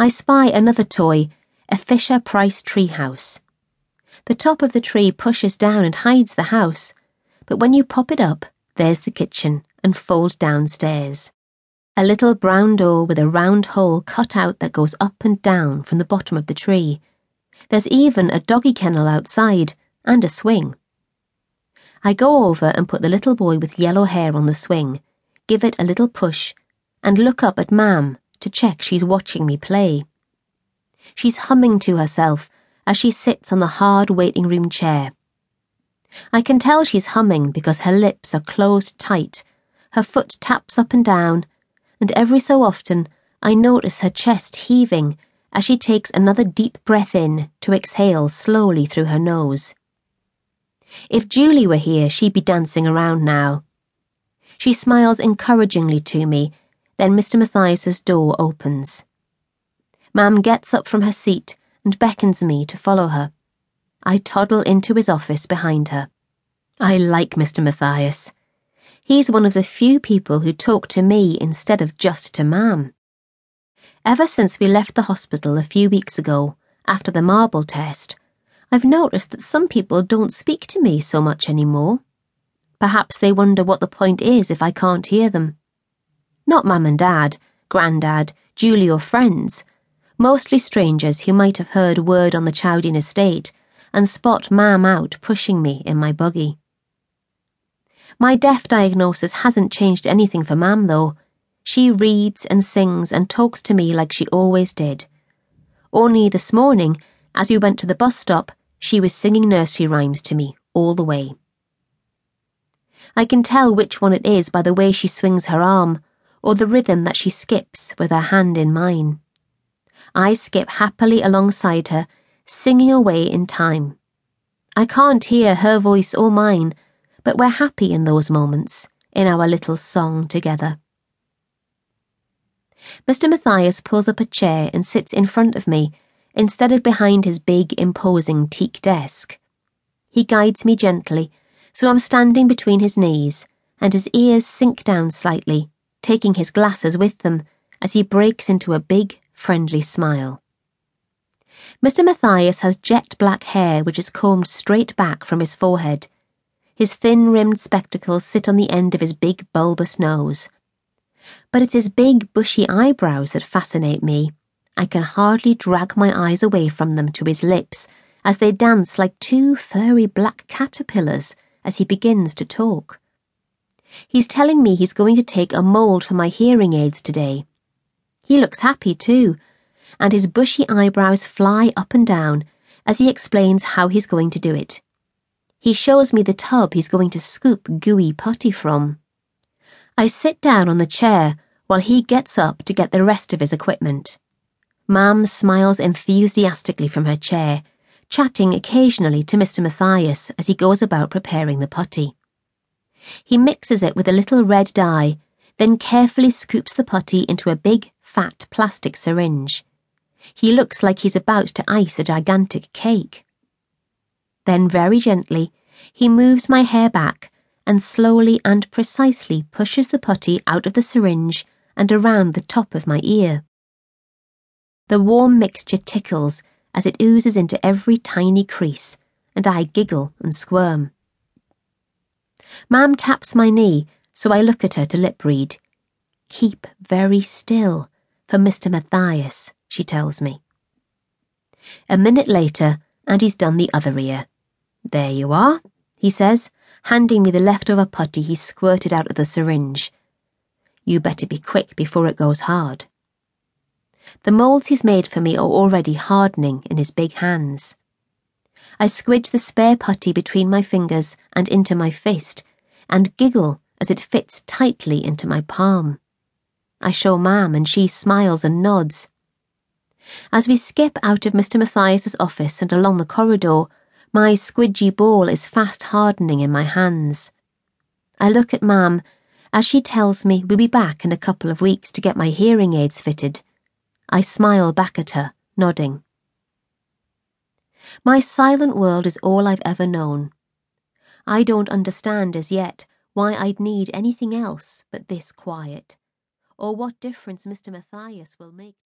I spy another toy, a Fisher Price treehouse. The top of the tree pushes down and hides the house, but when you pop it up, there's the kitchen and fold downstairs. A little brown door with a round hole cut out that goes up and down from the bottom of the tree. There's even a doggy kennel outside and a swing. I go over and put the little boy with yellow hair on the swing, give it a little push, and look up at Mam to check she's watching me play. She's humming to herself as she sits on the hard waiting room chair. I can tell she's humming because her lips are closed tight, her foot taps up and down, and every so often I notice her chest heaving as she takes another deep breath in to exhale slowly through her nose. If Julie were here, she'd be dancing around now. She smiles encouragingly to me, then Mr. Matthias's door opens. Mam gets up from her seat and beckons me to follow her. I toddle into his office behind her. I like Mr. Matthias. He's one of the few people who talk to me instead of just to Mam. Ever since we left the hospital a few weeks ago, after the marble test, I've noticed that some people don't speak to me so much anymore. Perhaps they wonder what the point is if I can't hear them. Not Mum and Dad, Grandad, Julie, or friends. Mostly strangers who might have heard word on the Chowdene estate and spot Mam out pushing me in my buggy. My deaf diagnosis hasn't changed anything for Mam, though. She reads and sings and talks to me like she always did. Only this morning, as we went to the bus stop, she was singing nursery rhymes to me all the way. I can tell which one it is by the way she swings her arm, or the rhythm that she skips with her hand in mine. I skip happily alongside her, singing away in time. I can't hear her voice or mine, but we're happy in those moments, in our little song together. Mr. Matthias pulls up a chair and sits in front of me instead of behind his big, imposing teak desk. He guides me gently, so I'm standing between his knees, and his ears sink down slightly, taking his glasses with them as he breaks into a big, friendly smile. Mr. Matthias has jet black hair which is combed straight back from his forehead. His thin rimmed spectacles sit on the end of his big, bulbous nose. But it's his big, bushy eyebrows that fascinate me I can hardly drag my eyes away from them to his lips as they dance like two furry black caterpillars as he begins to talk. He's telling me he's going to take a mould for my hearing aids today. He looks happy too, and his bushy eyebrows fly up and down as he explains how he's going to do it. He shows me the tub he's going to scoop gooey putty from. I sit down on the chair while he gets up to get the rest of his equipment. Mam smiles enthusiastically from her chair, chatting occasionally to Mr. Matthias as he goes about preparing the putty. He mixes it with a little red dye, then carefully scoops the putty into a big, fat plastic syringe. He looks like he's about to ice a gigantic cake. Then, very gently, he moves my hair back and slowly and precisely pushes the putty out of the syringe and around the top of my ear. The warm mixture tickles as it oozes into every tiny crease, and I giggle and squirm. Mam taps my knee, so I look at her to lip read. Keep very still for Mr. Matthias, she tells me. A minute later, and he's done the other ear. There you are, he says, handing me the leftover putty he squirted out of the syringe. You better be quick before it goes hard. The moulds he's made for me are already hardening in his big hands. I squidge the spare putty between my fingers and into my fist, and giggle as it fits tightly into my palm. I show Mam, and she smiles and nods. As we skip out of Mr. Matthias's office and along the corridor, my squidgy ball is fast hardening in my hands. I look at Mam as she tells me we'll be back in a couple of weeks to get my hearing aids fitted I smile back at her, nodding. My silent world is all I've ever known. I don't understand as yet why I'd need anything else but this quiet, or what difference Mr. Matthias will make to